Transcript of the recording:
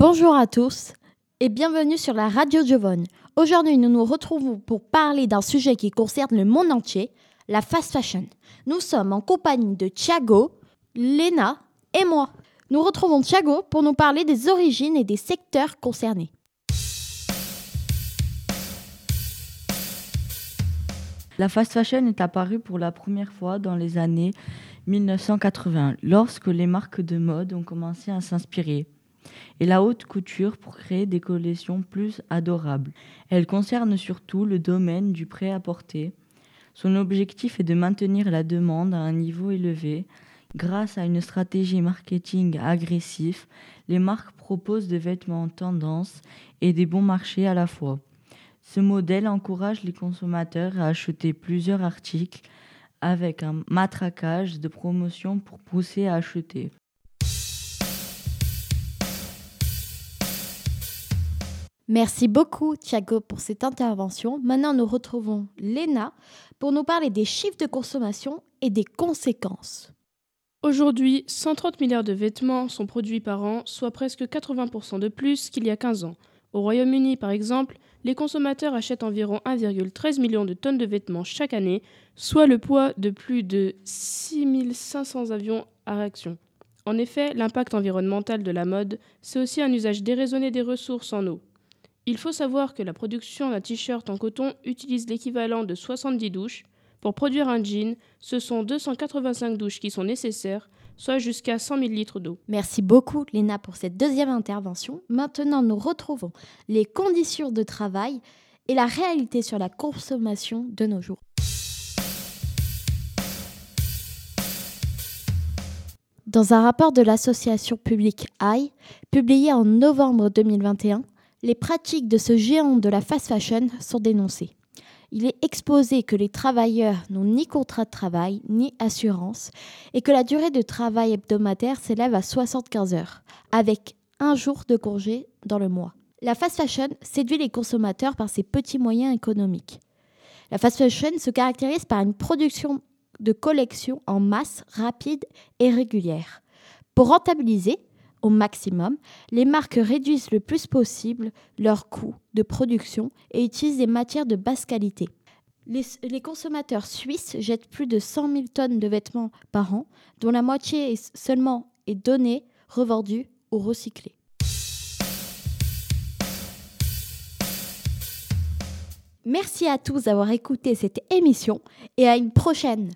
Bonjour à tous et bienvenue sur la radio Giovone. Aujourd'hui, nous nous retrouvons pour parler d'un sujet qui concerne le monde entier, la fast fashion. Nous sommes en compagnie de Thiago, Lena et moi. Nous retrouvons Thiago pour nous parler des origines et des secteurs concernés. La fast fashion est apparue pour la première fois dans les années 1980, lorsque les marques de mode ont commencé à s'inspirer. Et la haute couture pour créer des collections plus adorables. Elle concerne surtout le domaine du prêt-à-porter. Son objectif est de maintenir la demande à un niveau élevé. Grâce à une stratégie marketing agressive, les marques proposent des vêtements en tendance et des bons marchés à la fois. Ce modèle encourage les consommateurs à acheter plusieurs articles avec un matraquage de promotion pour pousser à acheter. Merci beaucoup Thiago pour cette intervention. Maintenant nous retrouvons Léna pour nous parler des chiffres de consommation et des conséquences. Aujourd'hui, 130 milliards de vêtements sont produits par an, soit presque 80% de plus qu'il y a 15 ans. Au Royaume-Uni, par exemple, les consommateurs achètent environ 1,13 million de tonnes de vêtements chaque année, soit le poids de plus de 6500 avions à réaction. En effet, l'impact environnemental de la mode, c'est aussi un usage déraisonné des ressources en eau. Il faut savoir que la production d'un t-shirt en coton utilise l'équivalent de 70 douches. Pour produire un jean, ce sont 285 douches qui sont nécessaires, soit jusqu'à 100 000 litres d'eau. Merci beaucoup, Léna, pour cette deuxième intervention. Maintenant, nous retrouvons les conditions de travail et la réalité sur la consommation de nos jours. Dans un rapport de l'association publique AI, publié en novembre 2021, les pratiques de ce géant de la fast fashion sont dénoncées il est exposé que les travailleurs n'ont ni contrat de travail, ni assurance, et que la durée de travail hebdomadaire s'élève à 75 heures, avec un jour de congé dans le mois. La fast fashion séduit les consommateurs par ses petits moyens économiques. La fast fashion se caractérise par une production de collections en masse rapide et régulière. Pour rentabiliser, au maximum, les marques réduisent le plus possible leurs coûts de production et utilisent des matières de basse qualité. Les, consommateurs suisses jettent plus de 100 000 tonnes de vêtements par an, dont la moitié seulement est donnée, revendue ou recyclée. Merci à tous d'avoir écouté cette émission et à une prochaine